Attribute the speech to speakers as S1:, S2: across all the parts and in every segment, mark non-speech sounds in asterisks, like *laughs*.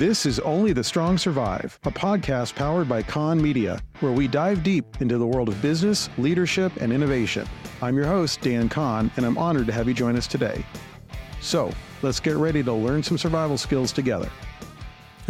S1: This is Only the Strong Survive, a podcast powered by Kahn Media, where we dive deep into the world of business, leadership, and innovation. I'm your host, Dan Kahn, and I'm honored to have you join us today. So, let's get ready to learn some survival skills together.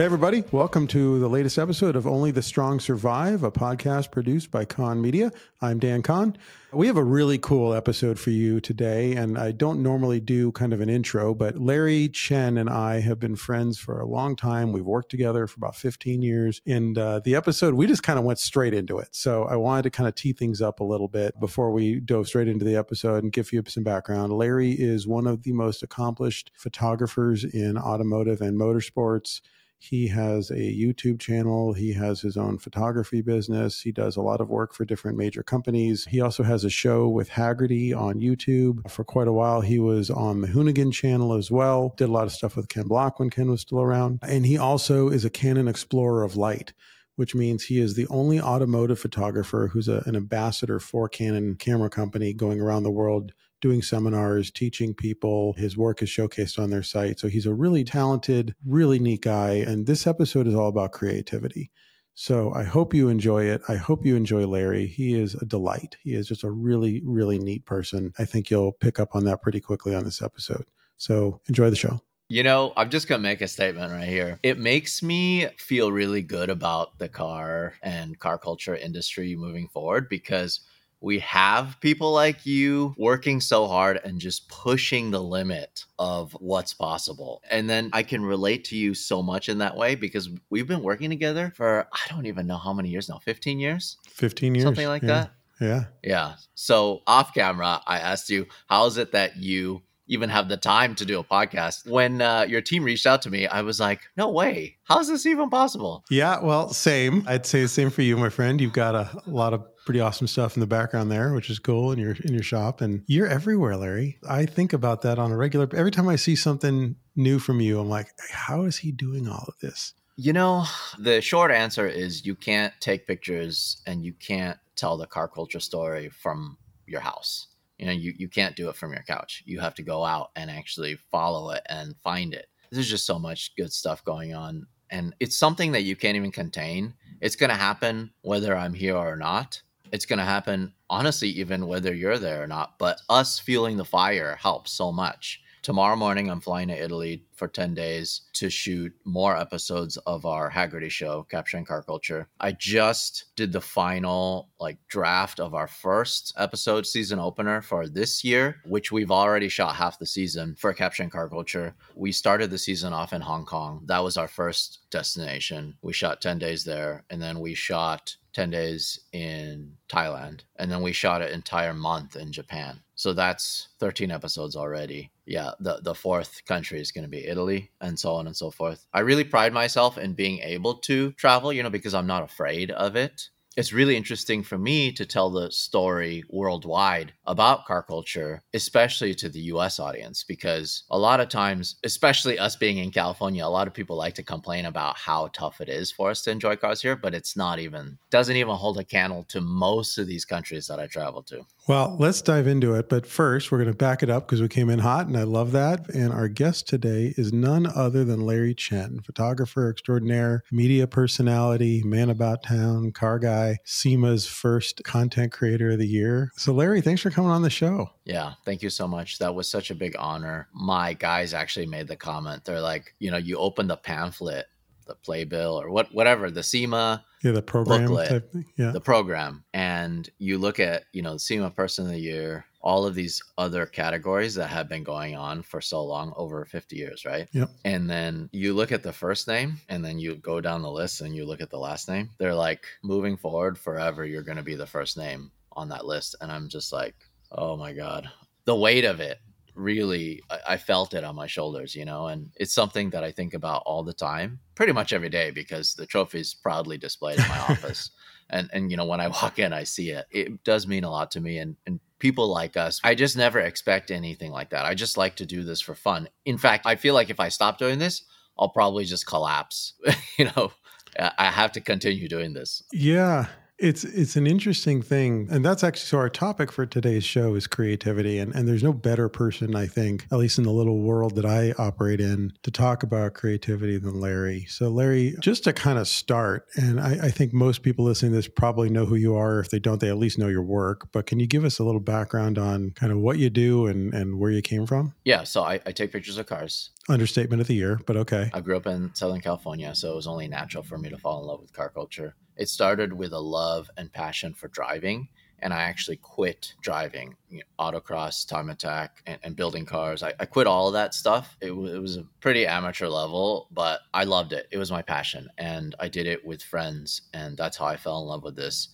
S1: Hey, everybody. Welcome to the latest episode of Only the Strong Survive, a podcast produced by Kahn Media. I'm Dan Kahn. We have a really cool episode for you today, and I don't normally do kind of an intro, but Larry Chen and I have been friends for a long time. We've worked together for about 15 years. And uh, the episode, we just kind of went straight into it. So I wanted to kind of tee things up a little bit before we dove straight into the episode and give you some background. Larry is one of the most accomplished photographers in automotive and motorsports. He has a YouTube channel. He has his own photography business. He does a lot of work for different major companies. He also has a show with Hagerty on YouTube. For quite a while, he was on the Hoonigan channel as well. Did a lot of stuff with Ken Block when Ken was still around. And he also is a Canon Explorer of Light which means he is the only automotive photographer who's a, an ambassador for Canon Camera Company going around the world doing seminars, teaching people. His work is showcased on their site. So he's a really talented, really neat guy. And this episode is all about creativity. So I hope you enjoy it. I hope you enjoy Larry. He is a delight. He is just a really, really neat person. I think you'll pick up on that pretty quickly on this episode. So enjoy the show.
S2: You know, I'm just going to make a statement right here. It makes me feel really good about the car and car culture industry moving forward because we have people like you working so hard and just pushing the limit of what's possible. And then I can relate to you so much in that way because we've been working together for I don't even know how many years now 15 years?
S1: 15 years.
S2: Something like
S1: yeah.
S2: that.
S1: Yeah.
S2: Yeah. So off camera, I asked you, how is it that you even have the time to do a podcast. When uh, your team reached out to me, I was like, no way. How's this even possible?
S1: Yeah, well, same. I'd say the same for you, my friend. You've got a, a lot of pretty awesome stuff in the background there, which is cool in your in your shop. And you're everywhere, Larry. I think about that on a regular every time I see something new from you, I'm like, how is he doing all of this?
S2: You know, the short answer is you can't take pictures and you can't tell the car culture story from your house you know you, you can't do it from your couch you have to go out and actually follow it and find it there's just so much good stuff going on and it's something that you can't even contain it's going to happen whether i'm here or not it's going to happen honestly even whether you're there or not but us feeling the fire helps so much tomorrow morning i'm flying to italy for 10 days to shoot more episodes of our hagerty show, Capturing Car Culture. I just did the final like draft of our first episode season opener for this year, which we've already shot half the season for Capturing Car Culture. We started the season off in Hong Kong. That was our first destination. We shot 10 days there and then we shot 10 days in Thailand and then we shot an entire month in Japan. So that's 13 episodes already. Yeah, the the fourth country is going to be Italy and so on and so forth. I really pride myself in being able to travel, you know, because I'm not afraid of it it's really interesting for me to tell the story worldwide about car culture, especially to the US audience, because a lot of times, especially us being in California, a lot of people like to complain about how tough it is for us to enjoy cars here, but it's not even, doesn't even hold a candle to most of these countries that I travel to.
S1: Well, let's dive into it. But first, we're going to back it up because we came in hot and I love that. And our guest today is none other than Larry Chen, photographer extraordinaire, media personality, man about town, car guy, SEMA's first content creator of the year. So, Larry, thanks for coming on the show.
S2: Yeah, thank you so much. That was such a big honor. My guys actually made the comment. They're like, you know, you opened the pamphlet the playbill or what whatever the SEMA
S1: yeah the program
S2: booklet,
S1: type, yeah.
S2: the program. And you look at you know the SEMA person of the year all of these other categories that have been going on for so long over 50 years right?
S1: Yep.
S2: And then you look at the first name and then you go down the list and you look at the last name. They're like moving forward forever you're going to be the first name on that list. And i'm just like oh my god. The weight of it really I, felt it on my shoulders you know and it's something that i think about all the time pretty much every day because the trophy is proudly displayed in my *laughs* office. And and you know when i walk in i see it. It does mean a lot to me and and people like us. I just never expect anything like that. I just like to do this for fun. In fact i feel like if i stop doing this i'll probably just collapse. *laughs* You know i have to continue doing this.
S1: Yeah It's it's an interesting thing, and that's actually so. Our topic for today's show is creativity, and and there's no better person, I think, at least in the little world that I operate in, to talk about creativity than Larry. So, Larry, just to kind of start, and I, I think most people listening to this probably know who you are. If they don't, they at least know your work. But can you give us a little background on kind of what you do and and where you came from?
S2: Yeah, so I, I take pictures of cars.
S1: Understatement of the year, but okay.
S2: I grew up in Southern California, so it was only natural for me to fall in love with car culture. It started with a love and passion for driving. And I actually quit driving, you know, autocross, time attack, and, and building cars. I, I, quit all of that stuff. It, w- it was a pretty amateur level, but I loved it. It was my passion. And I did it with friends. And that's how I fell in love with this.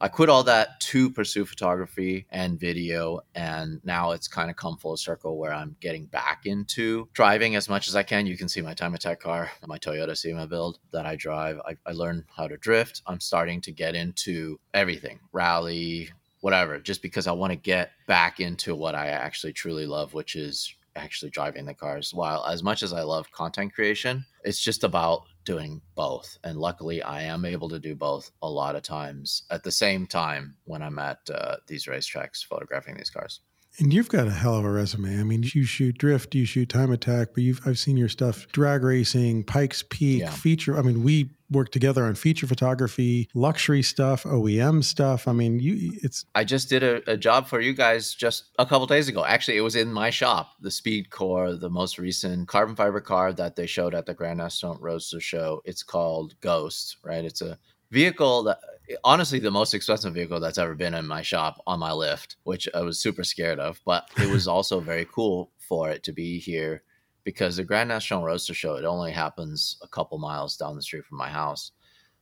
S2: I quit all that to pursue photography and video. And now it's kind of come full circle where I'm getting back into driving as much as I can. You can see my time attack car, my Toyota SEMA build that I drive. I, I learned how to drift. I'm starting to get into everything rally, whatever, just because I want to get back into what I actually truly love, which is actually driving the cars. While as much as I love content creation, it's just about doing both. And luckily, I am able to do both a lot of times at the same time when I'm at uh, these racetracks photographing these cars.
S1: And you've got a hell of a resume. I mean, you shoot drift, you shoot time attack, but you've I've seen your stuff drag racing, Pikes Peak, yeah. feature. I mean, we work together on feature photography, luxury stuff, OEM stuff. I mean, you it's
S2: I just did a, a job for you guys just a couple days ago. Actually, it was in my shop, the SpeedKore, the most recent carbon fiber car that they showed at the Grand National Roadster show. It's called Ghost, right? It's a vehicle that honestly the most expensive vehicle that's ever been in my shop on my lift, which I was super scared of. But it was *laughs* also very cool for it to be here because the Grand National Roadster Show it only happens a couple miles down the street from my house.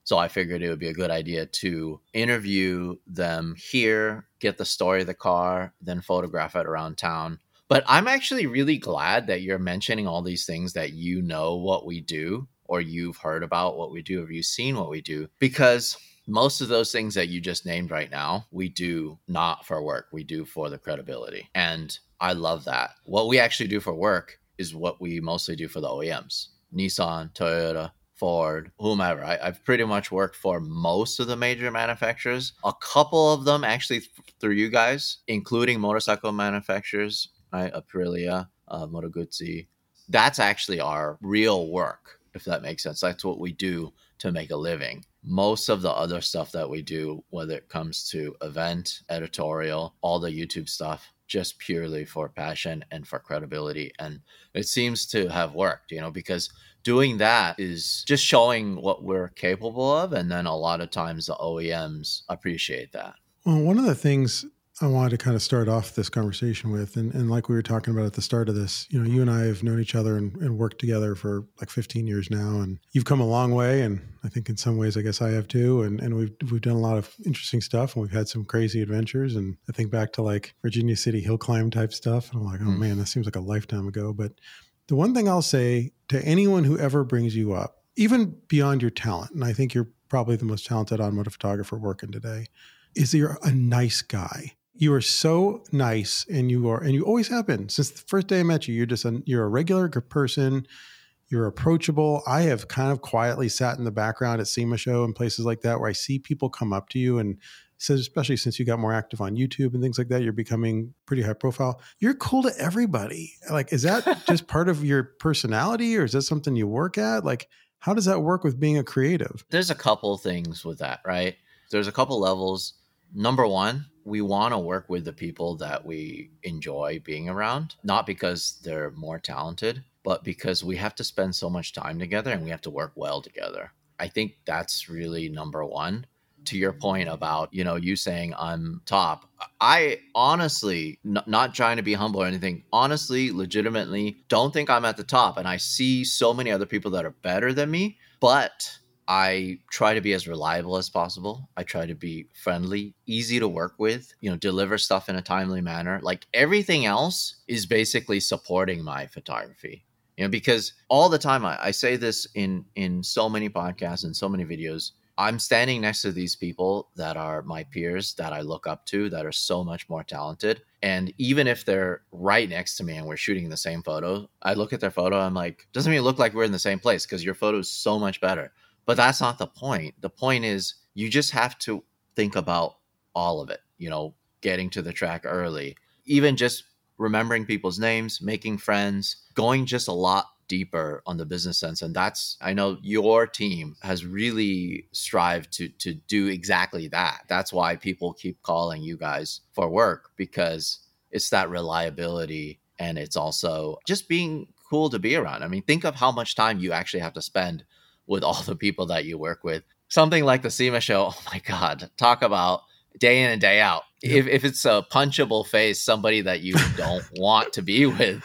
S2: So I figured it would be a good idea to interview them here, get the story of the car, then photograph it around town. But I'm actually really glad that you're mentioning all these things that you know what we do or you've heard about what we do or you've seen what we do because most of those things that you just named right now, we do not for work. We do for the credibility. And I love that. What we actually do for work is what we mostly do for the OEMs Nissan, Toyota, Ford, whomever. I, have pretty much worked for most of the major manufacturers. A couple of them actually th- through you guys, including motorcycle manufacturers, right? Aprilia, uh, Moto Guzzi. That's actually our real work, if that makes sense. That's what we do to make a living most of the other stuff that we do, whether it comes to event, editorial, all the YouTube stuff, just purely for passion and for credibility. And it seems to have worked, you know, because doing that is just showing what we're capable of. And then a lot of times the OEMs appreciate that.
S1: Well, one of the things I wanted to kind of start off this conversation with, and, and like we were talking about at the start of this, you know, you and I have known each other and, and, worked together for like 15 years now, and you've come a long way, and I think in some ways, I guess I have too, and and we've we've done a lot of interesting stuff, and we've had some crazy adventures, and I think back to like Virginia City hill climb type stuff, and I'm like, oh mm. man, that seems like a lifetime ago. But the one thing I'll say to anyone who ever brings you up, even beyond your talent, and I think you're probably the most talented automotive photographer working today, is that you're a nice guy you are so nice and you are and you always have been. Since the first day i met you you're just a you're a regular person. You're approachable. I have kind of quietly sat in the background at sema show and places like that where i see people come up to you and says especially since you got more active on youtube and things like that you're becoming pretty high profile. You're cool to everybody. Like is that *laughs* just part of your personality or is that something you work at? Like how does that work with being a creative?
S2: There's a couple things with that right? There's a couple levels number one, we want to work with the people that we enjoy being around, not because they're more talented, but because we have to spend so much time together and we have to work well together. I think that's really number one. To your point about, you know, you saying I'm top, I honestly, n- not trying to be humble or anything, honestly, legitimately don't think I'm at the top. And I see so many other people that are better than me, but I try to be as reliable as possible. I try to be friendly, easy to work with, you know, deliver stuff in a timely manner. Like everything else is basically supporting my photography. You know, because all the time I, I say this in in so many podcasts and so many videos. I'm standing next to these people that are my peers that I look up to that are so much more talented. And even if they're right next to me and we're shooting the same photo, I look at their photo, I'm like, doesn't even look like we're in the same place because your photo is so much better. But that's not the point. The point is you just have to think about all of it, you know, getting to the track early, even just remembering people's names, making friends, going just a lot deeper on the business sense. And that's i know your team has really strived to to do exactly that. That's why people keep calling you guys for work because it's that reliability and it's also just being cool to be around. I mean think of how much time you actually have to spend with all the people that you work with something like the SEMA show oh my god talk about day in and day out if, if it's a punchable face somebody that you *laughs* don't want to be with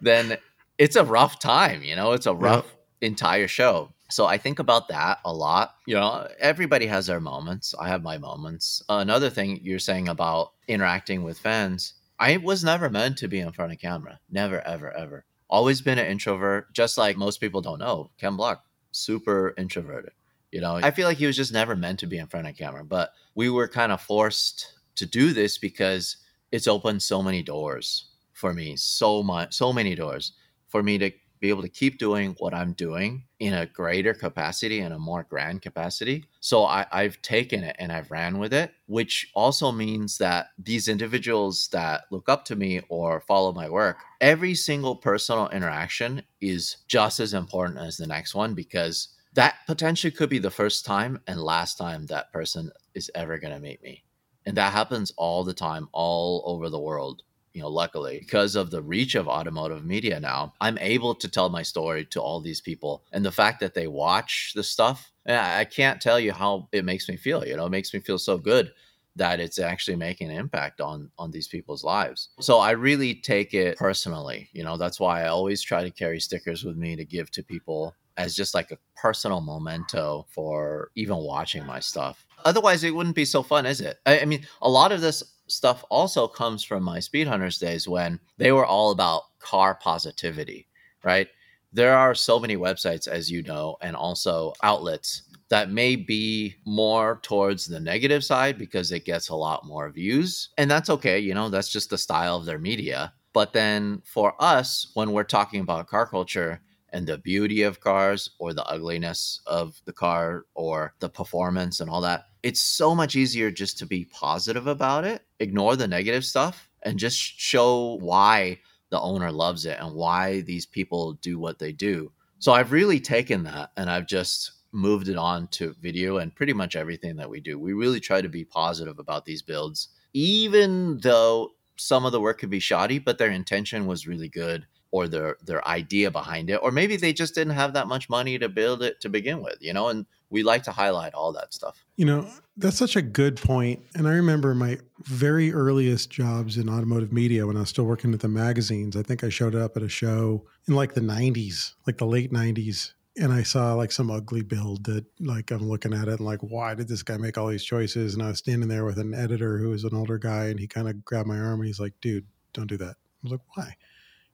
S2: then it's a rough time, you know, it's a rough yep. entire show. So I think about that a lot. You know, everybody has their moments. I have my moments. Another thing you're saying about interacting with fans, I was never meant to be in front of camera. Never, ever, ever. Always been an introvert, just like most people don't know. Ken Block, super introverted. You know, I feel like he was just never meant to be in front of camera, but we were kind of forced to do this because it's opened so many doors for me. So much, so many doors for me to be able to keep doing what I'm doing in a greater capacity and a more grand capacity. So I, have taken it and I've ran with it, which also means that these individuals that look up to me or follow my work, every single personal interaction is just as important as the next one because that potentially could be the first time and last time that person is ever going to meet me. And that happens all the time, all over the world you know, luckily, because of the reach of automotive media now, I'm able to tell my story to all these people. And the fact that they watch the stuff, eh, I can't tell you how it makes me feel. You know, it makes me feel so good that it's actually making an impact on on these people's lives. So I really take it personally. You know, that's why I always try to carry stickers with me to give to people as just like a personal memento for even watching my stuff. Otherwise, it wouldn't be so fun, is it? I, I mean, a lot of this stuff also comes from my Speed Hunters days when they were all about car positivity, right? There are so many websites, as you know, and also outlets that may be more towards the negative side because it gets a lot more views. And that's okay, you know, that's just the style of their media. But then for us, when we're talking about car culture, and the beauty of cars or the ugliness of the car or the performance and all that. It's so much easier just to be positive about it, ignore the negative stuff, and just show why the owner loves it and why these people do what they do. So I've really taken that and I've just moved it on to video and pretty much everything that we do. We really try to be positive about these builds, even though some of the work could be shoddy, but their intention was really good or their their idea behind it or maybe they just didn't have that much money to build it to begin with you know and we like to highlight all that stuff.
S1: You know that's such a good point and i remember my very earliest jobs in automotive media when i was still working at the magazines i think i showed up at a show in like the 90s like the late 90s and I saw like some ugly build that like I'm looking at it and like why did this guy make all these choices? And I was standing there with an editor who was an older guy and he kind of grabbed my arm and he's like dude don't do that. I was like why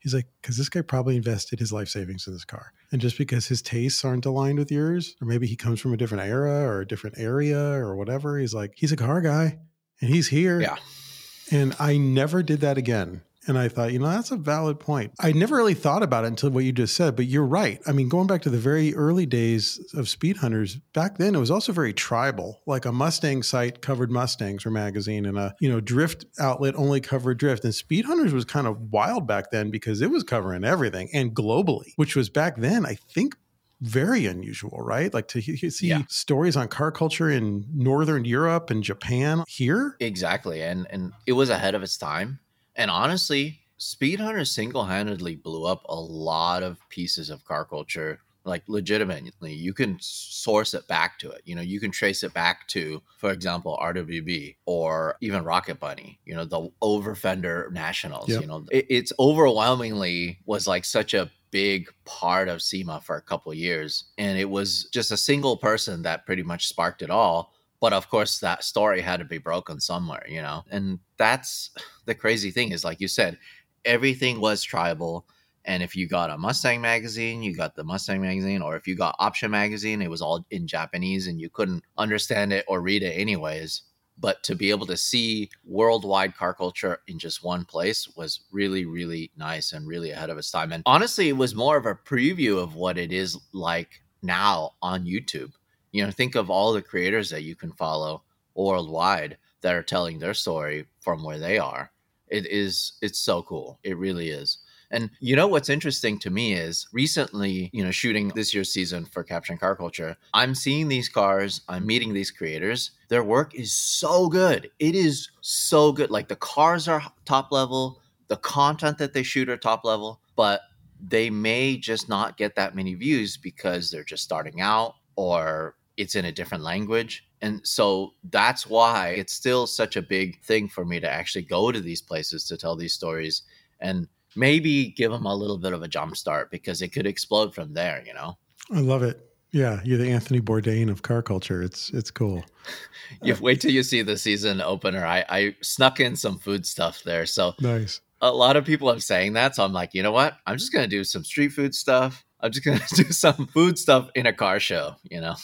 S1: He's like, because this guy probably invested his life savings in this car. And just because his tastes aren't aligned with yours, or maybe he comes from a different era or a different area or whatever, he's like, he's a car guy and he's here.
S2: Yeah.
S1: And I never did that again. And I thought, you know, that's a valid point. I never really thought about it until what you just said, but you're right. I mean, going back to the very early days of Speed Hunters, back then it was also very tribal. Like a Mustang site covered Mustangs or magazine and a, you know, drift outlet only covered drift. And Speed Hunters was kind of wild back then because it was covering everything and globally, which was back then, I think very unusual, right? Like to see yeah. stories on car culture in Northern Europe and Japan here.
S2: Exactly. And and it was ahead of its time. And honestly, Speed Hunter single handedly blew up a lot of pieces of car culture. Like legitimately, you can source it back to it. You know, you can trace it back to, for example, RWB or even Rocket Bunny. You know, the over fender nationals. Yep. You know, it, it's overwhelmingly was like such a big part of SEMA for a couple years, and it was just a single person that pretty much sparked it all but of course that story had to be broken somewhere you know? And that's the crazy thing is like you said everything was tribal and if you got a mustang magazine you got the mustang magazine or if you got option magazine it was all in japanese and you couldn't understand it or read it anyways. But to be able to see worldwide car culture in just one place was really really nice and really ahead of its time. And honestly it was more of a preview of what it is like now on youtube you know think of all the creators that you can follow worldwide that are telling their story from where they are. It is it's so cool. It really is. And you know what's interesting to me is recently, you know, shooting this year's season for Capturing Car Culture, I'm seeing these cars, I'm meeting these creators. Their work is so good. It is so good. Like the cars are top level, the content that they shoot are top level, but they may just not get that many views because they're just starting out or it's in a different language. And so that's why it's still such a big thing for me to actually go to these places to tell these stories. And maybe give them a little bit of a jump start because it could explode from there, you know?
S1: I love it. Yeah, you're the Anthony Bourdain of car culture. It's it's cool. *laughs*
S2: you wait till you see the season opener. I, I snuck in some food stuff there. So
S1: nice.
S2: A lot of people are saying that. So I'm like, you know what? I'm just gonna do some street food stuff. I'm just gonna *laughs* do some food stuff in a car show, you know?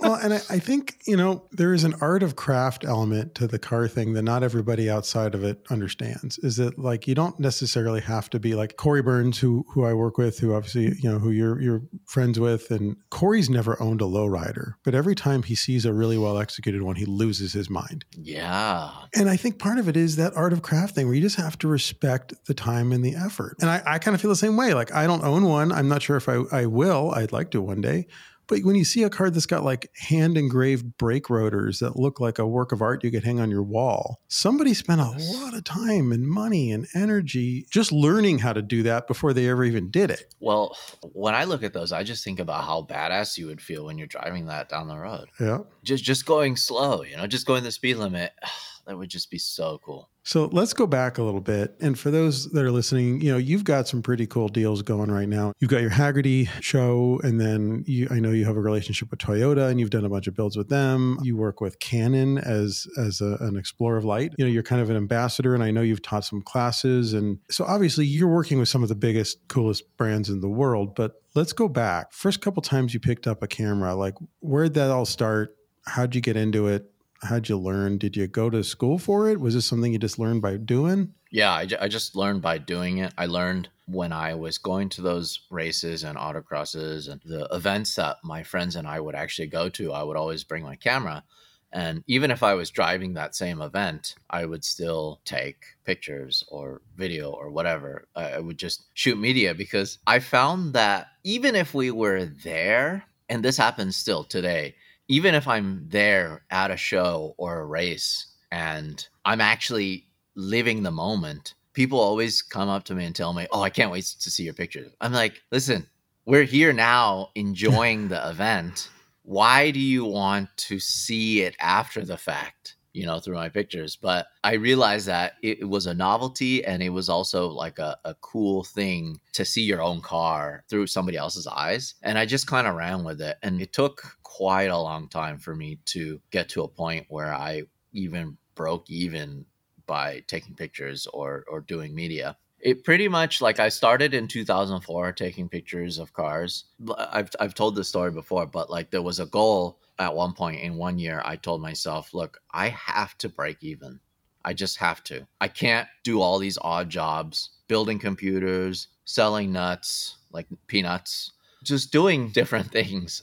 S1: Well, and I, I, think, you know, there is an art of craft element to the car thing that not everybody outside of it understands. Is that like you don't necessarily have to be like Corey Burns, who who I work with, who obviously, you know, who you're you're friends with. And Corey's never owned a lowrider, but every time he sees a really well executed one, he loses his mind.
S2: Yeah.
S1: And I think part of it is that art of craft thing where you just have to respect the time and the effort. And I, I kind of feel the same way. Like I don't own one. I'm not sure if I, I will. I'd like to one day but when you see a card that's got like hand engraved brake rotors that look like a work of art you could hang on your wall, somebody spent a lot of time and money and energy just learning how to do that before they ever even did it.
S2: Well, when I look at those, I just think about how badass you would feel when you're driving that down the road.
S1: Yeah.
S2: Just just going slow, you know, just going the speed limit. *sighs* That would just be so cool.
S1: So let's go back a little bit. And for those that are listening, you know, you've got some pretty cool deals going right now. You've got your Hagerty show, and then you, I know you have a relationship with Toyota, and you've done a bunch of builds with them. You work with Canon as as a, an explorer of light. You know, you're kind of an ambassador, and I know you've taught some classes, and so obviously you're working with some of the biggest, coolest brands in the world. But let's go back. First couple times you picked up a camera, like where'd that all start? How'd you get into it? How'd you learn? Did you go to school for it? Was this something you just learned by doing?
S2: Yeah, I, I just learned by doing it. I learned when I was going to those races and autocrosses and the events that my friends and I would actually go to. I would always bring my camera. And even if I was driving that same event, I would still take pictures or video or whatever. I would just shoot media because I found that even if we were there, and this happens still today, even if I'm there at a show or a race and I'm actually living the moment, people always come up to me and tell me, "Oh, I can't wait to see your pictures." I'm like, "Listen, we're here now enjoying the event. Why do you want to see it after the fact?" You know, through my pictures. But I realized that it, was a novelty and it was also like a, a cool thing to see your own car through somebody else's eyes. And I just kind of ran with it. And it took quite a long time for me to get to a point where I even broke even by taking pictures or, or doing media it pretty much like I started in 2004 taking pictures of cars. I've I've told this story before, but like there was a goal at one point in one year, I told myself, look, I have to break even. I just have to. I can't do all these odd jobs, building computers, selling nuts, like peanuts, just doing *laughs* different things.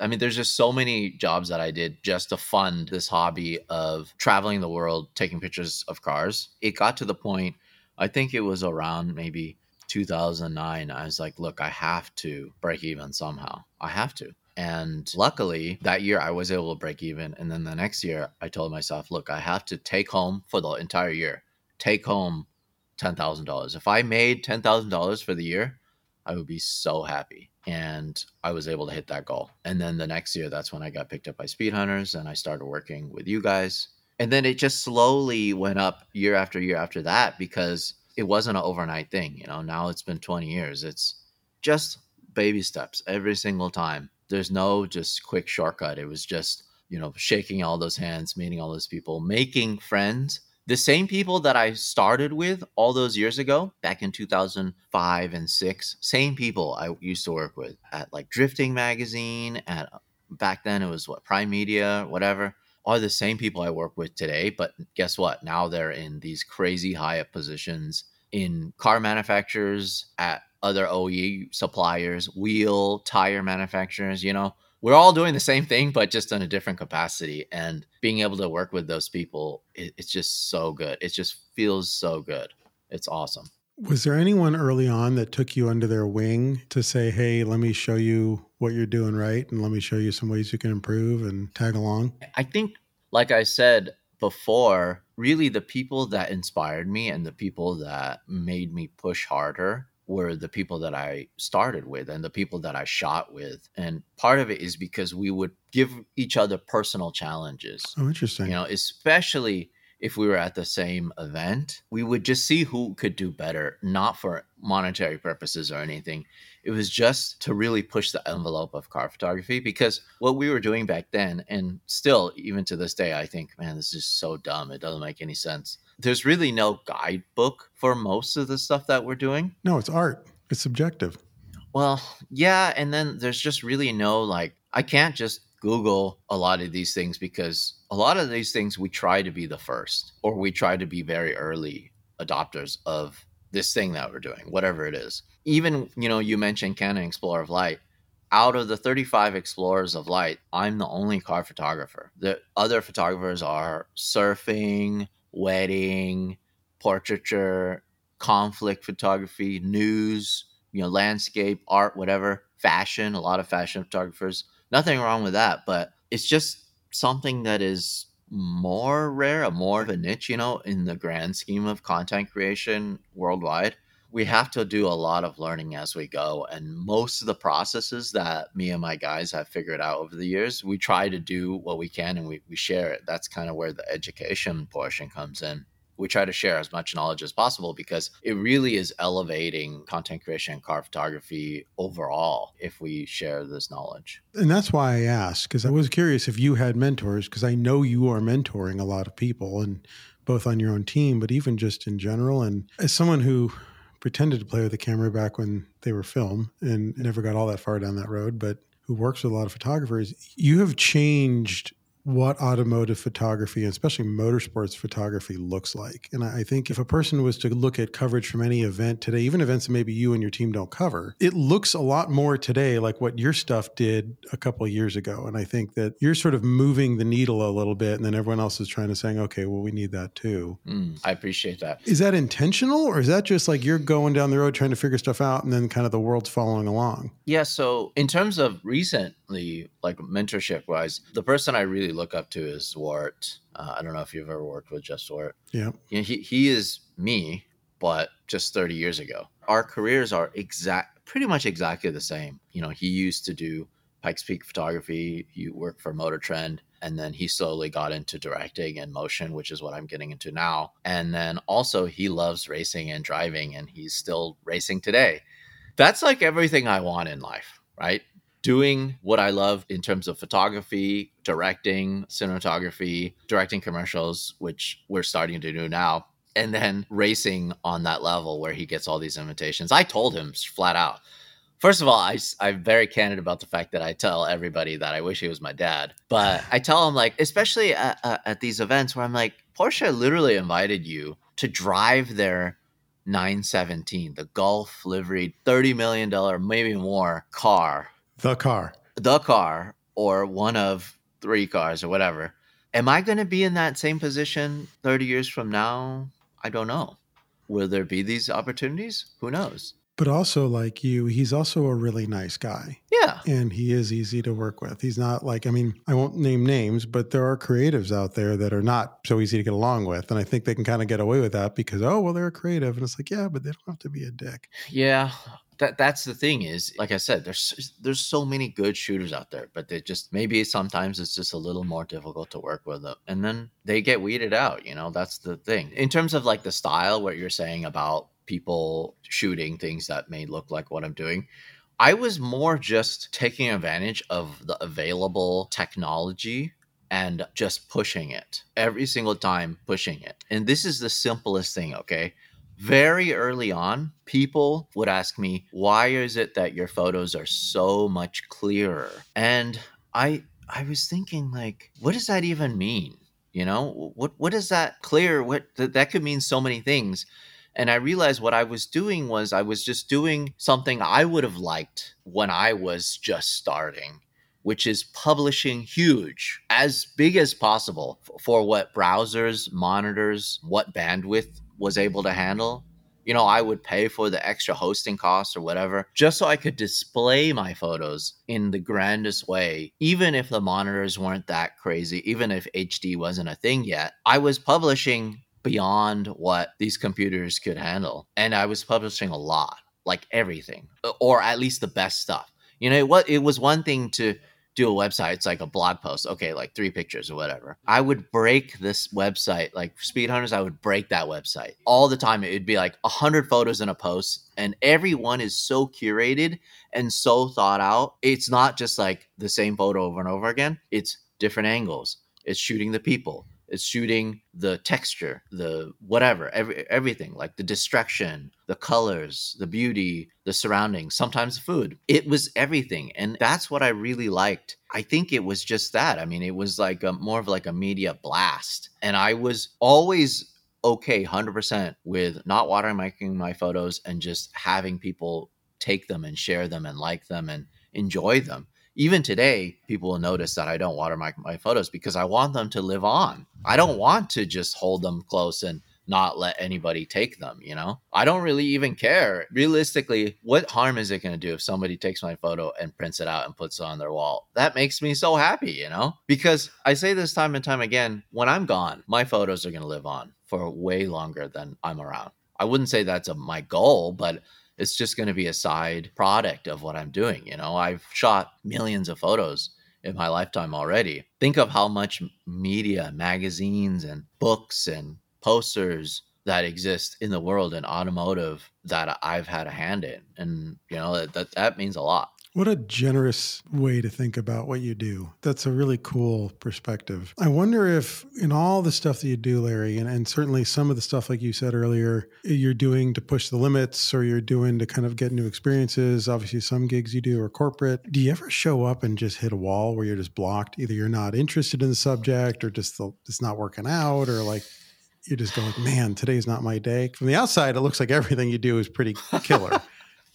S2: I mean, there's just so many jobs that I did just to fund this hobby of traveling the world, taking pictures of cars. It got to the point, I think it was around maybe 2009. I was like, look, I have to break even somehow. I have to. And luckily, that year I was able to break even. And then the next year, I told myself, look, I have to take home for the entire year, take home $10,000. If I made $10,000 for the year, I would be so happy. And I was able to hit that goal. And then the next year, that's when I got picked up by Speed Hunters and I started working with you guys. And then it just slowly went up year after year after that because it wasn't an overnight thing. You know, now it's been 20 years. It's just baby steps every single time there's no just quick shortcut. It was just, you know, shaking all those hands, meeting all those people, making friends. The same people that I started with all those years ago, back in 2005 and 6, same people I used to work with at like Drifting Magazine, at back then it was what Prime Media, whatever, are the same people I work with today. But guess what? Now they're in these crazy high up positions in car manufacturers, at other OE suppliers, wheel, tire manufacturers, you know, we're all doing the same thing, but just in a different capacity. And being able to work with those people, it, it's just so good. It just feels so good. It's awesome.
S1: Was there anyone early on that took you under their wing to say, hey, let me show you what you're doing right and let me show you some ways you can improve and tag along?
S2: I think, like I said before, really the people that inspired me and the people that made me push harder were the people that I started with and the people that I shot with. And part of it is because we would give each other personal challenges.
S1: Oh, interesting.
S2: You know, especially if we were at the same event, we would just see who could do better, not for monetary purposes or anything. It was just to really push the envelope of car photography because what we were doing back then, and still, even to this day, I think, man, this is so dumb. It doesn't make any sense. There's really no guidebook for most of the stuff that we're doing.
S1: No, it's art, it's subjective.
S2: Well, yeah. And then there's just really no, like, I can't just Google a lot of these things because a lot of these things we try to be the first or we try to be very early adopters of this thing that we're doing, whatever it is. Even, you know, you mentioned Canon Explorer of Light. Out of the 35 explorers of light, I'm the only car photographer. The other photographers are surfing, wedding, portraiture, conflict photography, news, you know, landscape, art, whatever, fashion, a lot of fashion photographers nothing wrong with that, but it's just something that is more rare, a more of a niche, you know, in the grand scheme of content creation worldwide. We have to do a lot of learning as we go. And most of the processes that me and my guys have figured out over the years, we try to do what we can and we, we share it. That's kind of where the education portion comes in we try to share as much knowledge as possible because it really is elevating content creation and car photography overall if we share this knowledge.
S1: And that's why I asked because I was curious if you had mentors because I know you are mentoring a lot of people and both on your own team but even just in general and as someone who pretended to play with the camera back when they were film and never got all that far down that road but who works with a lot of photographers you have changed what automotive photography, and especially motorsports photography, looks like. And I think if a person was to look at coverage from any event today, even events that maybe you and your team don't cover, it looks a lot more today like what your stuff did a couple of years ago. And I think that you're sort of moving the needle a little bit, and then everyone else is trying to saying, okay, well, we need that too.
S2: Mm, I appreciate that.
S1: Is that intentional, or is that just like you're going down the road trying to figure stuff out, and then kind of the world's following along?
S2: Yeah. So in terms of recently, like mentorship wise, the person I really look up to is Zwart. Uh, I don't know if you've ever worked with Jeff Zwart.
S1: Yeah.
S2: he, he is me, but just 30 years ago. Our careers are exact, pretty much exactly the same. You know, he used to do Pikes Peak photography. He worked for Motor Trend. And then he slowly got into directing and motion, which is what I'm getting into now. And then also, he loves racing and driving, and he's still racing today. That's like everything I want in life, right? Doing what I love in terms of photography, directing, cinematography, directing commercials, which we're starting to do now, and then racing on that level where he gets all these invitations. I told him flat out. First of all, I, I'm very candid about the fact that I tell everybody that I wish he was my dad. But I tell him, like, especially at, at these events where I'm like, Porsche literally invited you to drive their 917, the Gulf liveried $30 million, maybe more car
S1: the car.
S2: The car or one of three cars or whatever. Am I going to be in that same position 30 years from now? I don't know. Will there be these opportunities? Who knows?
S1: But also, like you, he's also a really nice guy.
S2: Yeah.
S1: And he is easy to work with. He's not like, I mean, I won't name names, but there are creatives out there that are not so easy to get along with. And I think they can kind of get away with that because, oh, well, they're a creative. And it's like, yeah, but they don't have to be a dick.
S2: Yeah that that's the thing is like i said there's there's so many good shooters out there but they just maybe sometimes it's just a little more difficult to work with them and then they get weeded out you know that's the thing. In terms of like the style what you're saying about people shooting things that may look like what i'm doing i was more just taking advantage of the available technology and just pushing it every single time pushing it and this is the simplest thing okay very early on, people would ask me, why is it that your photos are so much clearer? And I I was thinking like, what does that even mean? You know, what what does that clear? What that, that could mean so many things. And I realized what I was doing was I was just doing something I would have liked when I was just starting. which is publishing huge, as big as possible for what browsers, monitors, what bandwidth was able to handle. You know, I would pay for the extra hosting costs or whatever just so I could display my photos in the grandest way. Even if the monitors weren't that crazy, even if HD wasn't a thing yet, I was publishing beyond what these computers could handle. And I was publishing a lot, like everything, or at least the best stuff. You know, what it was one thing to do a website, it's like a blog post, okay, like three pictures or whatever. I would break this website, like Speed Hunters, I would break that website all the time. It'd be like a hundred photos in a post, and every one is so curated and so thought out. It's not just like the same photo over and over again. It's different angles. It's shooting the people it's shooting the texture, the whatever, every, everything like the distraction, the colors, the beauty, the surroundings, sometimes food. It was everything. And that's what I really liked. I think it was just that. I mean, it was like a, more of like a media blast. And I was always okay 100% with not watermarking my photos and just having people take them and share them and like them and enjoy them even today, people will notice that I don't watermark my photos because I want them to live on. I don't want to just hold them close and not let anybody take them, you know? I don't really even care. Realistically, what harm is it going to do if somebody takes my photo and prints it out and puts it on their wall? That makes me so happy, you know? Because I say this time and time again, when I'm gone, my photos are going to live on for way longer than I'm around. I wouldn't say that's a, my goal, but it's just going to be a side product of what I'm doing. You know, I've shot millions of photos in my lifetime already. Think of how much media, magazines, and books and posters that exist in the world in automotive that I've had a hand in. And, you know, that, that means a lot.
S1: What a generous way to think about what you do. That's a really cool perspective. I wonder if, in all the stuff that you do, Larry, and, and certainly some of the stuff, like you said earlier, you're doing to push the limits or you're doing to kind of get new experiences. Obviously, some gigs you do are corporate. Do you ever show up and just hit a wall where you're just blocked? Either you're not interested in the subject or just the, it's not working out or like you're just going, man, today's not my day. From the outside, it looks like everything you do is pretty killer.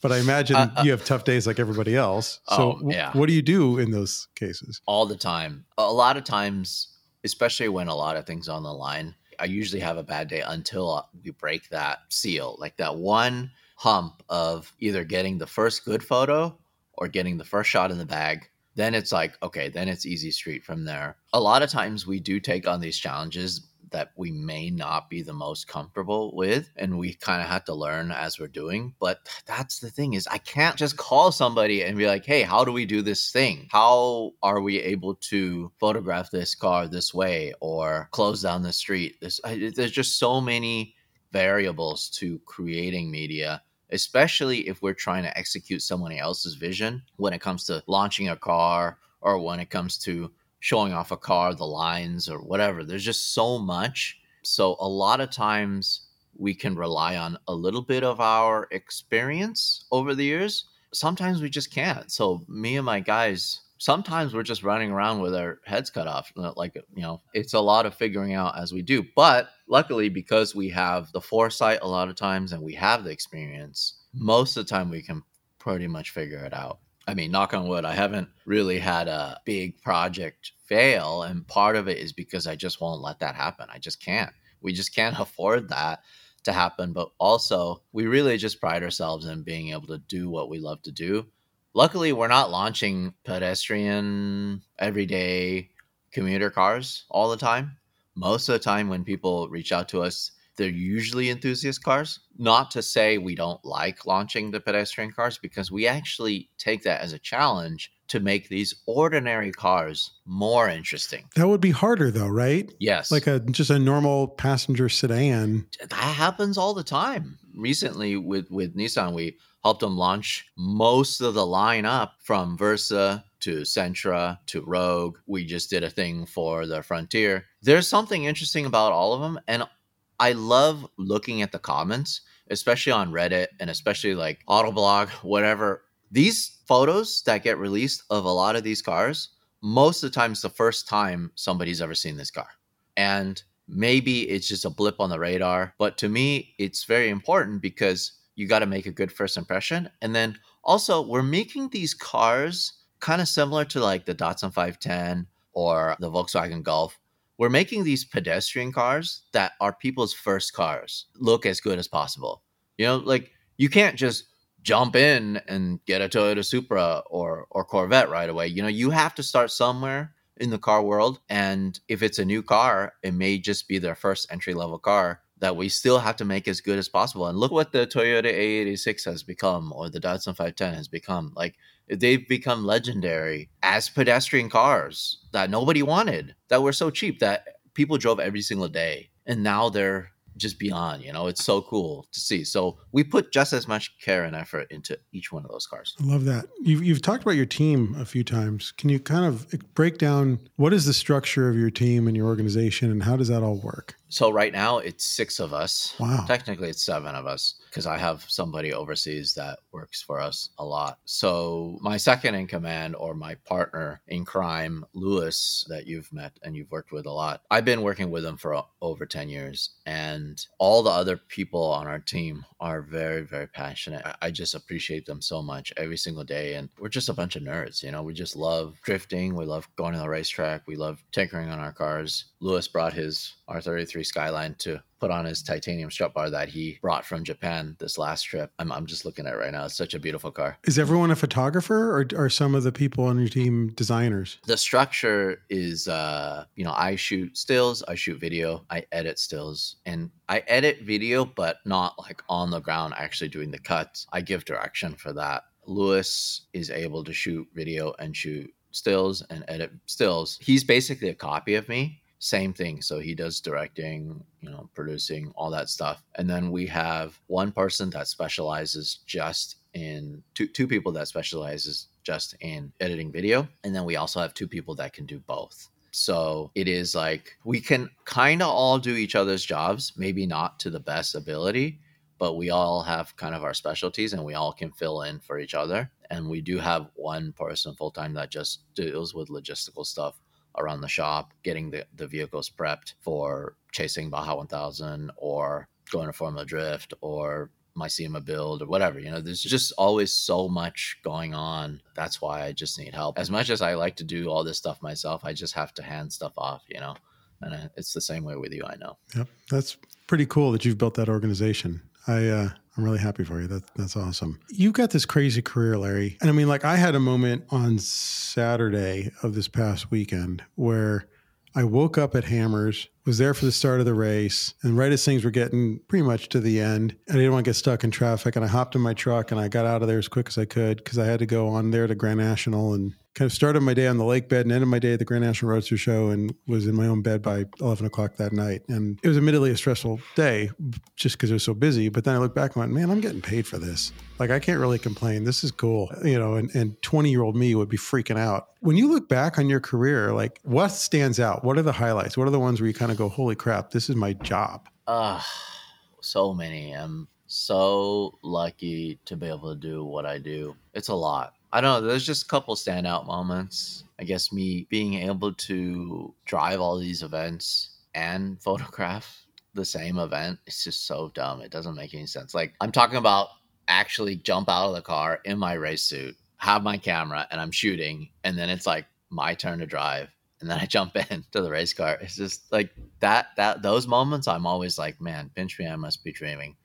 S1: But I imagine uh, uh, you have tough days like everybody else. So, oh, yeah. what do you do in those cases?
S2: All the time. A lot of times, especially when a lot of things on the line, I usually have a bad day until we break that seal, like that one hump of either getting the first good photo or getting the first shot in the bag. Then it's like, okay, then it's easy street from there. A lot of times we do take on these challenges that we may not be the most comfortable with and we kind of have to learn as we're doing but that's the thing is i can't just call somebody and be like hey how do we do this thing? How are we able to photograph this car this way or close down the street? This I, there's just so many variables to creating media especially if we're trying to execute someone else's vision when it comes to launching a car or when it comes to showing off a car, the lines, or whatever. There's just so much. So, a lot of times we can rely on a little bit of our experience over the years. Sometimes we just can't. So, me and my guys, sometimes we're just running around with our heads cut off. Like, you know, it's a lot of figuring out as we do. But luckily, because we have the foresight a lot of times and we have the experience, most of the time we can pretty much figure it out. I mean, knock on wood, I haven't really had a big project fail. And part of it is because I just won't let that happen. I just can't. We just can't *laughs* afford that to happen. But also, we really just pride ourselves in being able to do what we love to do. Luckily, we're not launching pedestrian, everyday commuter cars all the time. Most of the time, when people reach out to us, they're usually enthusiast cars. Not to say we don't like launching the pedestrian cars, because we actually take that as a challenge to make these ordinary cars more interesting.
S1: That would be harder though, right?
S2: Yes.
S1: Like a just a normal passenger sedan.
S2: That happens all the time. Recently with with Nissan we helped them launch most of the lineup from Versa to Sentra to Rogue. We just did a thing for the Frontier. There's something interesting about all of them and I love looking at the comments, especially on Reddit and especially like Autoblog, *laughs* whatever. These photos that get released of a lot of these cars, most of the time it's the first time somebody's ever seen this car. And maybe it's just a blip on the radar, but to me, it's very important because you got to make a good first impression. And then also, we're making these cars kind of similar to like the Datsun 510 or the Volkswagen Golf. We're making these pedestrian cars that are people's first cars look as good as possible. You know, like you can't just jump in and get a Toyota Supra or or Corvette right away. You know, you have to start somewhere in the car world and if it's a new car, it may just be their first entry level car that we still have to make as good as possible. And look what the Toyota AE86 has become or the Datsun 510 has become. Like they've become legendary as pedestrian cars that nobody wanted, that were so cheap that people drove every single day. And now they're just beyond. You know, it's so cool to see. So we put just as much care and effort into each one of those cars.
S1: I love that. You've, you've talked about your team a few times. Can you kind of break down what is the structure of your team and your organization and how does that all work?
S2: So right now it's six of us.
S1: Wow.
S2: Technically it's seven of us because I have somebody overseas that works for us a lot. So my second in command or my partner in crime, Lewis, that you've met and you've worked with a lot. I've been working with him for over 10 years and all the other people on our team are very, very passionate. I just appreciate them so much every single day. And we're just a bunch of nerds, you know, we just love drifting. We love going to the racetrack. We love tinkering on our cars. Lewis brought his R33 Skyline to put on his titanium strut bar that he brought from Japan this last trip. I'm, I'm just looking at it right now. It's such a beautiful car.
S1: Is everyone a photographer or are some of the people on your team designers?
S2: The structure is, uh, you know, I shoot stills, I shoot video, I edit stills, and I edit video, but not like on the ground actually doing the cuts. I give direction for that. Lewis is able to shoot video and shoot stills and edit stills. He's basically a copy of me same thing. So he does directing, you know, producing, all that stuff. And then we have one person that specializes just in two two people that specializes just in editing video. And then we also have two people that can do both. So it is like we can kind of all do each other's jobs, maybe not to the best ability, but we all have kind of our specialties and we all can fill in for each other. And we do have one person full time that just deals with logistical stuff around the shop, getting the, the vehicles prepped for chasing Baja 1000 or going to Formula Drift or my SEMA build or whatever. You know, there's just always so much going on. That's why I just need help. As much as I like to do all this stuff myself, I just have to hand stuff off, you know. And it's the same way with you, I know.
S1: Yep. That's pretty cool that you've built that organization. I uh I'm really happy for you. That that's awesome. You've got this crazy career, Larry. And I mean, like I had a moment on Saturday of this past weekend where I woke up at Hammers, was there for the start of the race, and right as things were getting pretty much to the end, I didn't want to get stuck in traffic, and I hopped in my truck and I got out of there as quick as I could because I had to go on there to Grand National and kind of started my day on the lake bed and ended my day at the Grand National Roadster Show and was in my own bed by 11 o'clock that night. And it was admittedly a stressful day just because it was so busy. But then I look back and went, man, I'm getting paid for this. Like, I can't really complain. This is cool. You know, and 20 year old me would be freaking out. When you look back on your career, like, what stands out? What are the highlights? What are the ones where you kind of go, holy crap, this is my job?
S2: Uh, so many. I'm so lucky to be able to do what I do. It's a lot I don't know. There's just a couple standout moments. I guess me being able to drive all these events and *laughs* photograph the same event. It's just so dumb. It doesn't make any sense. Like I'm talking about actually jump out of the car in my race suit, have my camera, and I'm shooting, and then it's like my turn to drive. And then I jump *laughs* in to the race car. It's just like that that those moments I'm always like, man, pinch me, I must be dreaming.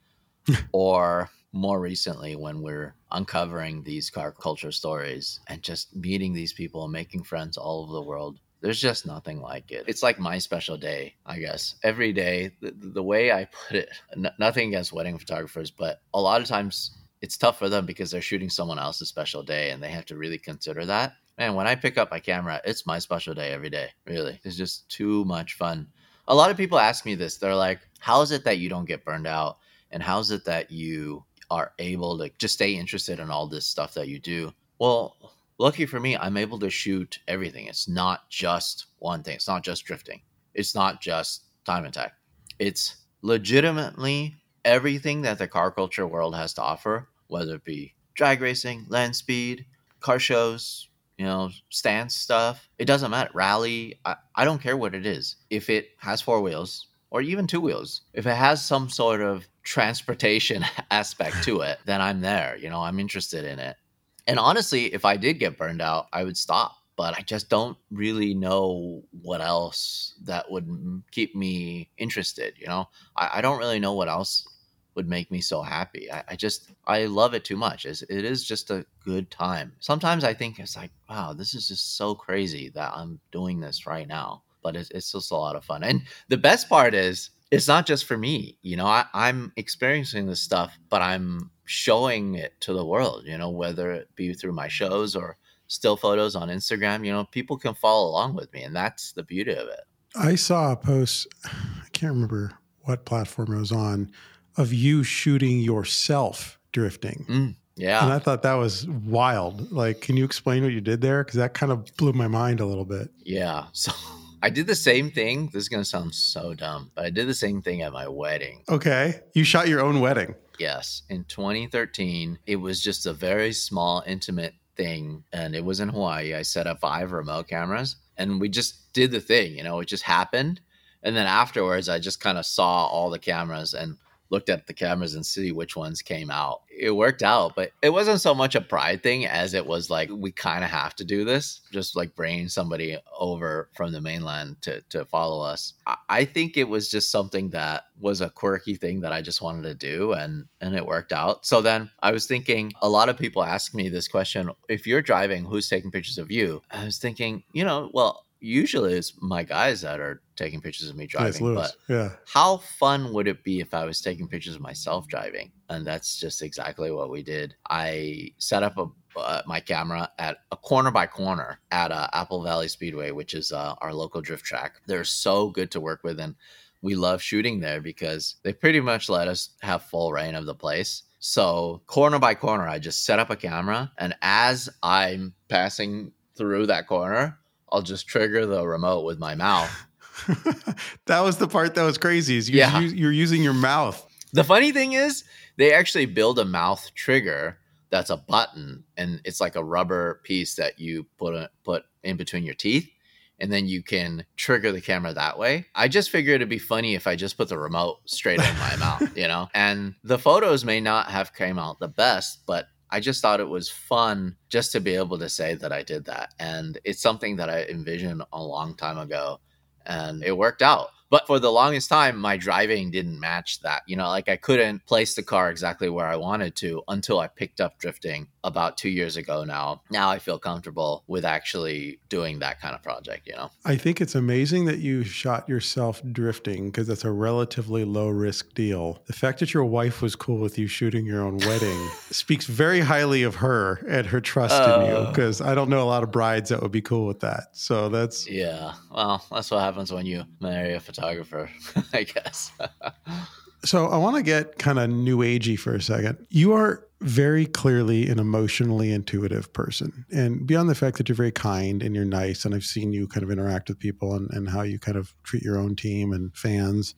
S2: *laughs* or more recently when we're uncovering these car culture stories and just meeting these people and making friends all over the world there's just nothing like it it's like my special day i guess every day the, the way i put it n- nothing against wedding photographers but a lot of times it's tough for them because they're shooting someone else's special day and they have to really consider that man when i pick up my camera it's my special day every day really it's just too much fun a lot of people ask me this they're like how is it that you don't get burned out and how is it that you are able to just stay interested in all this stuff that you do. Well, lucky for me, I'm able to shoot everything. It's not just one thing. It's not just drifting. It's not just time attack. It's legitimately everything that the car culture world has to offer, whether it be drag racing, land speed, car shows, you know, stance stuff. It doesn't matter. Rally, I, I don't care what it is. If it has four wheels or even two wheels, if it has some sort of transportation *laughs* aspect to it, then I'm there. You know, I'm interested in it. And honestly, if I did get burned out, I would stop. But I just don't really know what else that would keep me interested. You know, I, I don't really know what else would make me so happy. I, I, just I love it too much. It's, it is just a good time. Sometimes I think it's like, wow, this is just so crazy that I'm doing this right now. But it's, it's just a lot of fun. And the best part is it's not just for me. You know, I, I'm experiencing this stuff, but I'm showing it to the world, you know, whether it be through my shows or still photos on Instagram, you know, people can follow along with me. And that's the beauty of it.
S1: I saw a post, *sighs* I can't remember what platform it was on, of you shooting yourself drifting.
S2: Mm, yeah.
S1: And I thought that was wild. Like, can you explain what you did there? Because that kind of blew my mind a little bit.
S2: Yeah. *laughs* So I did the same thing. This is going to sound so dumb, but I did the same thing at my wedding.
S1: Okay. You shot your own wedding.
S2: Yes. In 2013, it was just a very small, intimate thing. And it was in Hawaii. I set up five remote cameras and we just did the thing. You know, it just happened. And then afterwards, I just kind of saw all the cameras and looked at the cameras and see which ones came out. It worked out, but it wasn't so much a pride thing as it was like we kind of have to do this, just like bringing somebody over from the mainland to to follow us. I think it was just something that was a quirky thing that I just wanted to do and and it worked out. So then I was thinking a lot of people ask me this question, if you're driving, who's taking pictures of you? I was thinking, you know, well, usually it's my guys that are taking pictures of me driving. But
S1: yeah.
S2: how fun would it be if I was taking pictures of myself driving? And that's just exactly what we did. I set up a uh, my camera at a corner by corner at uh, Apple Valley Speedway, which is uh, our local drift track. They're so good to work with, and we love shooting there because they pretty much let us have full rein of the place. So corner by corner, I just set up a camera, and as I'm passing through that corner, I'll just trigger the remote with my mouth. *laughs*
S1: that was the part that was crazy. Is you, yeah. you're using your mouth.
S2: The funny thing is, they actually build a mouth trigger that's a button, and it's like a rubber piece that you put a, put in between your teeth, and then you can trigger the camera that way. I just figured it'd be funny if I just put the remote straight in my mouth, you know. *laughs* And the photos may not have came out the best, but I just thought it was fun just to be able to say that I did that. And it's something that I envisioned a long time ago and it worked out. But for the longest time, my driving didn't match that. You know, like I couldn't place the car exactly where I wanted to until I picked up drifting about two years ago now. Now I feel comfortable with actually doing that kind of project, you know?
S1: I think it's amazing that you shot yourself drifting because that's a relatively low risk deal. The fact that your wife was cool with you shooting your own wedding *laughs* speaks very highly of her and her trust in you oh. because I don't know a lot of brides that would be cool with that. So that's.
S2: Yeah. Well, that's what happens when you marry a photographer, *laughs* I guess. *laughs*
S1: so I want to get kind of new agey for a second. You are very clearly an emotionally intuitive person. And beyond the fact that you're very kind and you're nice, and I've seen you kind of interact with people and, and how you kind of treat your own team and fans,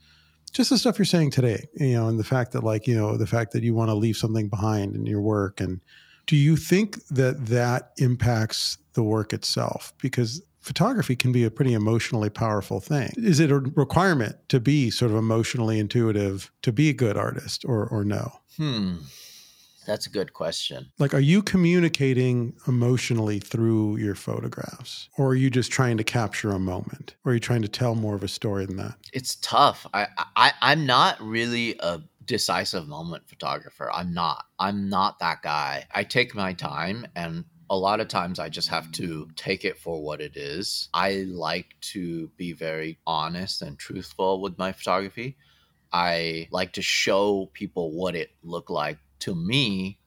S1: just the stuff you're saying today, you know, and the fact that, like, you know, the fact that you want to leave something behind in your work. And do you think that that impacts the work itself? Because photography can be a pretty emotionally powerful thing. Is it a requirement to be sort of emotionally intuitive to be a good artist or, or no?
S2: Hmm. That's a good question.
S1: Like, are you communicating emotionally through your photographs? Or are you just trying to capture a moment? Or are you trying to tell more of a story than that?
S2: It's tough. I, I I'm not really a decisive moment photographer. I'm not. I'm not that guy. I take my time and a lot of times I just have to take it for what it is. I like to be very honest and truthful with my photography. I like to show people what it looked like to me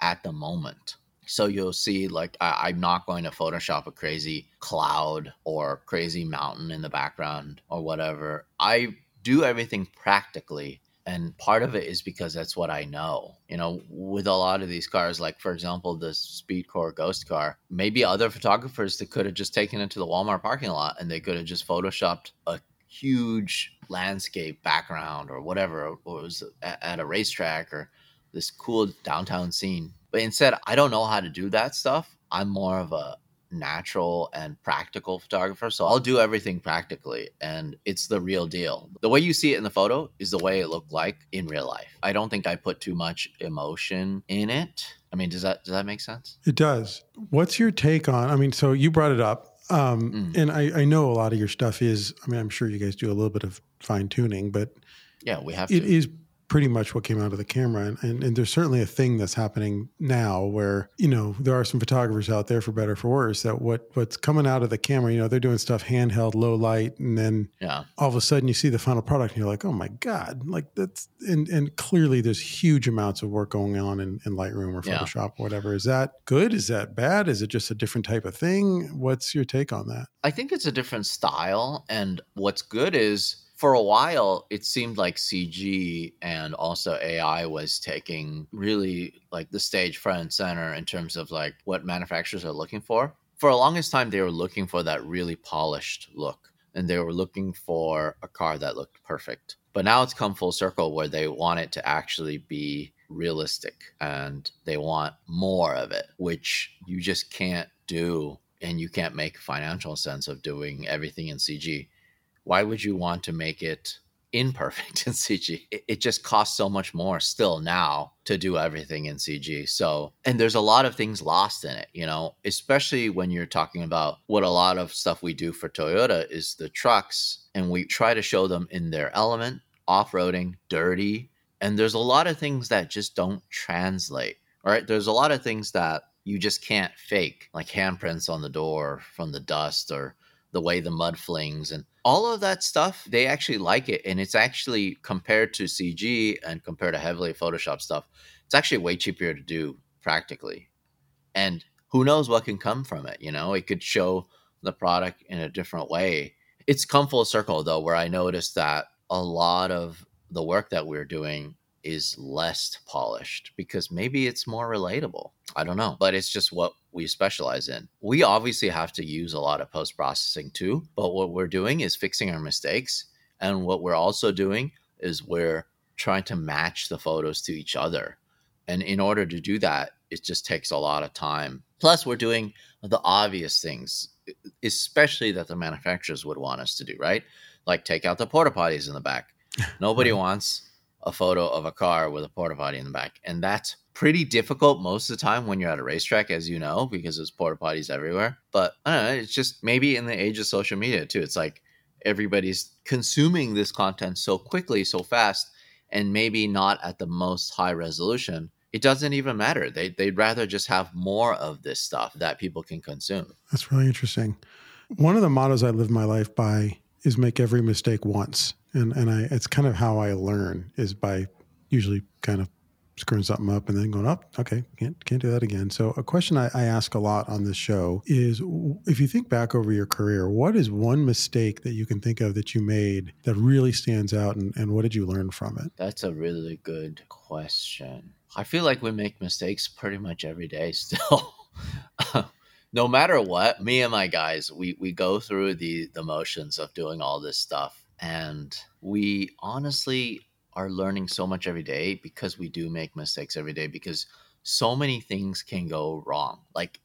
S2: at the moment. So you'll see, like, I, am not going to Photoshop a crazy cloud or crazy mountain in the background or whatever. I do everything practically. And part of it is because that's what I know. You know, with a lot of these cars, like for example, the SpeedKore Ghost car, maybe other photographers that could have just taken it to the Walmart parking lot and they could have just photoshopped a huge landscape background or whatever, or was at a racetrack or this cool downtown scene. But instead, I don't know how to do that stuff. I'm more of a natural and practical photographer. So I'll do everything practically and it's the real deal. The way you see it in the photo is the way it looked like in real life. I don't think I put too much emotion in it. I mean, does that does that make sense?
S1: It does. What's your take on? I mean, so you brought it up, um, mm. and I, I, know a lot of your stuff is. I mean, I'm sure you guys do a little bit of fine tuning, but
S2: yeah, we have.
S1: It to. is pretty much what came out of the camera. And, and, and, there's certainly a thing that's happening now where, you know, there are some photographers out there for better for worse that what what's coming out of the camera, you know, they're doing stuff handheld, low light, and then
S2: yeah.
S1: all of a sudden you see the final product and you're like, oh my God. Like that's and and clearly there's huge amounts of work going on in, in Lightroom or Photoshop yeah. or whatever. Is that good? Is that bad? Is it just a different type of thing? What's your take on that?
S2: I think it's a different style. And what's good is for a while it seemed like cg and also ai was taking really like the stage front and center in terms of like what manufacturers are looking for. For the longest time they were looking for that really polished look and they were looking for a car that looked perfect. But now it's come full circle where they want it to actually be realistic and they want more of it which you just can't do and you can't make financial sense of doing everything in cg why would you want to make it imperfect *laughs* in CG? It, it, just costs so much more still now to do everything in CG. So, and there's a lot of things lost in it, you know, especially when you're talking about what a lot of stuff we do for Toyota is the trucks, and we try to show them in their element, off roading, dirty. And there's a lot of things that just don't translate. All right. There's a lot of things that you just can't fake, like handprints on the door from the dust or the way the mud flings and all of that stuff they actually like it and it's actually compared to cg and compared to heavily photoshop stuff it's actually way cheaper to do practically. And who knows what can come from it you know? It could show the product in a different way. It's come full circle though where i noticed that a lot of the work that we're doing is less polished because maybe it's more relatable. I don't know, but it's just what we specialize in. We obviously have to use a lot of post processing too, but what we're doing is fixing our mistakes. And what we're also doing is we're trying to match the photos to each other. And in order to do that, it just takes a lot of time. Plus, we're doing the obvious things, especially that the manufacturers would want us to do, right? Like take out the porta potties in the back. *laughs* Nobody wants a photo of a car with a porta potty in the back. And that's pretty difficult most of the time when you're at a racetrack, as you know, because there's porta potties everywhere. But I don't know, it's just maybe in the age of social media too. It's like everybody's consuming this content so quickly, so fast, and maybe not at the most high resolution. It doesn't even matter. They, they'd rather just have more of this stuff that people can consume.
S1: That's really interesting. One of the mottos I live my life by is make every mistake once and and I it's kind of how I learn is by usually kind of screwing something up and then going up. Oh, okay, can't can't do that again. So a question I, I, ask a lot on this show is: if you think back over your career, what is one mistake that you can think of that you made that really stands out, and, and what did you learn from it?
S2: That's a really good question. I feel like we make mistakes pretty much every day still. *laughs* no matter what, me and my guys, we we go through the the motions of doing all this stuff and we honestly are learning so much every day because we do make mistakes every day because so many things can go wrong. Like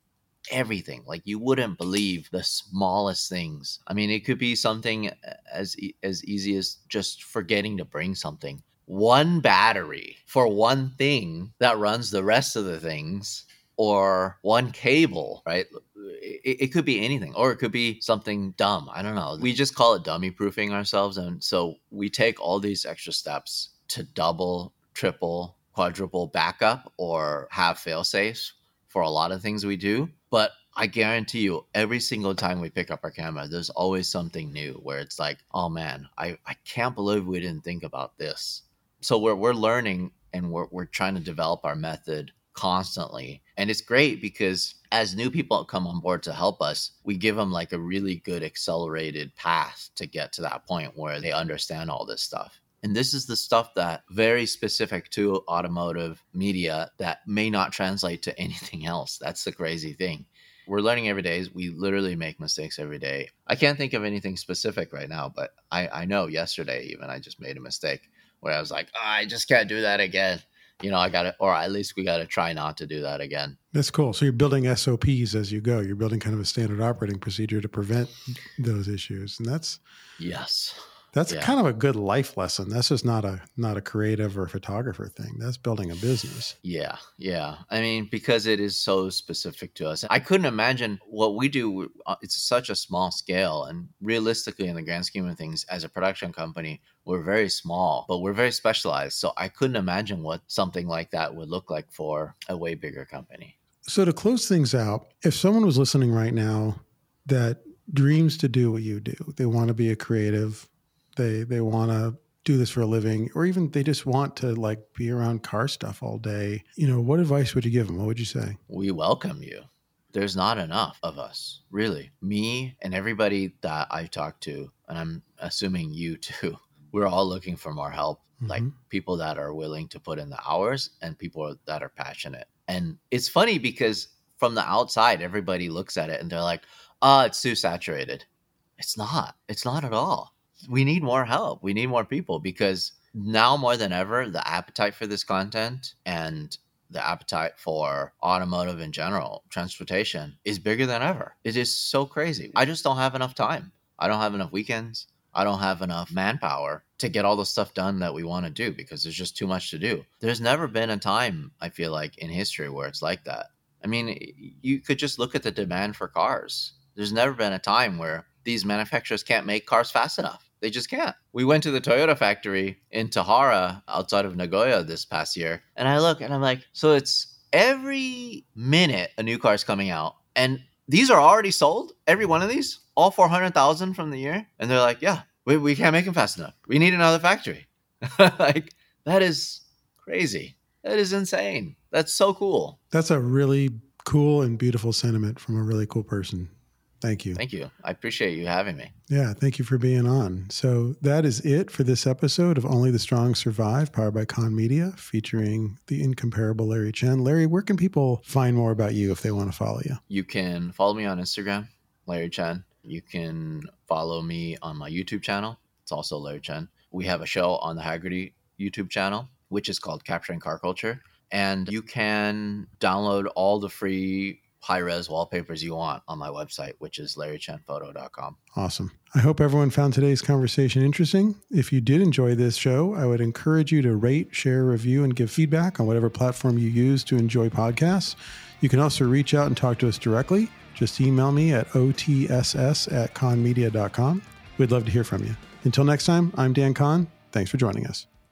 S2: everything. Like you wouldn't believe the smallest things. I mean, it could be something uh, as as easy as just forgetting to bring something. One battery for one thing that runs the rest of the things or one cable, right? It, it, could be anything, or it could be something dumb. I don't know. We just call it dummy proofing ourselves. And so we take all these extra steps to double, triple, quadruple backup or have fail safes for a lot of things we do. But I guarantee you, every single time we pick up our camera, there's always something new where it's like, oh man, I, I can't believe we didn't think about this. So we're, we're learning and we're, we're trying to develop our method constantly. And it's great because as new people come on board to help us, we give them like a really good accelerated path to get to that point where they understand all this stuff. And this is the stuff that very specific to automotive media that may not translate to *laughs* anything else. That's the crazy thing. We're learning every day. We literally make mistakes every day. I can't think of anything specific right now, but I, I know yesterday even I just made a mistake where I was like, oh, I just can't do that again you know, I got to, or at least we got to try not to do that again.
S1: That's cool. So you're building SOPs as you go. You're building kind of a standard operating procedure to prevent those issues, and that's
S2: yes,
S1: That's
S2: Yeah.
S1: kind of a good life lesson. That's just not a not a creative or photographer thing. That's building a business.
S2: Yeah, yeah. I mean, because it is so specific to us. I couldn't imagine what we do. uh, It's such a small scale, and realistically, in the grand scheme of things, as a production company, we're very small, but we're very specialized. So I couldn't imagine what something like that would look like for a way bigger company.
S1: So to close things out, if someone was listening right now that dreams to do what you do, they want to be a creative, they they want to do this for a living, or even they just want to like be around car stuff all day, you know, what advice would you give them? What would you say?
S2: We welcome you. There's not enough of us, really. Me and everybody that I've talked to, and I'm assuming you *laughs* too, we're all looking for more help. Like
S1: Mhm.
S2: people that are willing to put in the hours and people that are passionate. And it's funny because from the outside, everybody looks at it and they're like, oh, it's too saturated. It's not. It's not at all. We need more help. We need more people because now more than ever, the appetite for this content and the appetite for automotive in general, transportation, is bigger than ever. It is so crazy. I just don't have enough time. I don't have enough weekends. I don't have enough manpower to get all the stuff done that we want to do because there's just too much to do. There's never been a time, I feel like, in history where it's like that. I mean, you could just look at the demand for cars. There's never been a time where these manufacturers can't make cars fast enough. They just can't. We went to the Toyota factory in Tahara outside of Nagoya this past year, and I look and I'm like, so it's every minute a new car is coming out, and these are already sold. Every one of these, all four hundred thousand from the year, and they're like, yeah, we, we can't make them fast enough. We need another factory. *laughs* like that is crazy. That is insane. That's so cool.
S1: That's a really cool and beautiful sentiment from a really cool person. Thank you.
S2: Thank you. I appreciate you having me.
S1: Yeah, thank you for being on. So that is it for this episode of Only the Strong Survive, powered by Kahn Media, featuring the incomparable Larry Chen. Larry, where can people find more about you if they want to follow you?
S2: You can follow me on Instagram, Larry Chen. You can follow me on my YouTube channel. It's also Larry Chen. We have a show on the Hagerty YouTube channel, which is called Capturing Car Culture. And you can download all the free high res wallpapers you want on my website, which is larrychenphoto.com.
S1: Awesome. I hope everyone found today's conversation interesting. If you did enjoy this show, I would encourage you to rate, share, review, and give feedback on whatever platform you use to enjoy podcasts. You can also reach out and talk to us directly. Just email me at otss at kahnmedia.com. We'd love to hear from you. Until next time, I'm Dan Kahn. Thanks for joining us.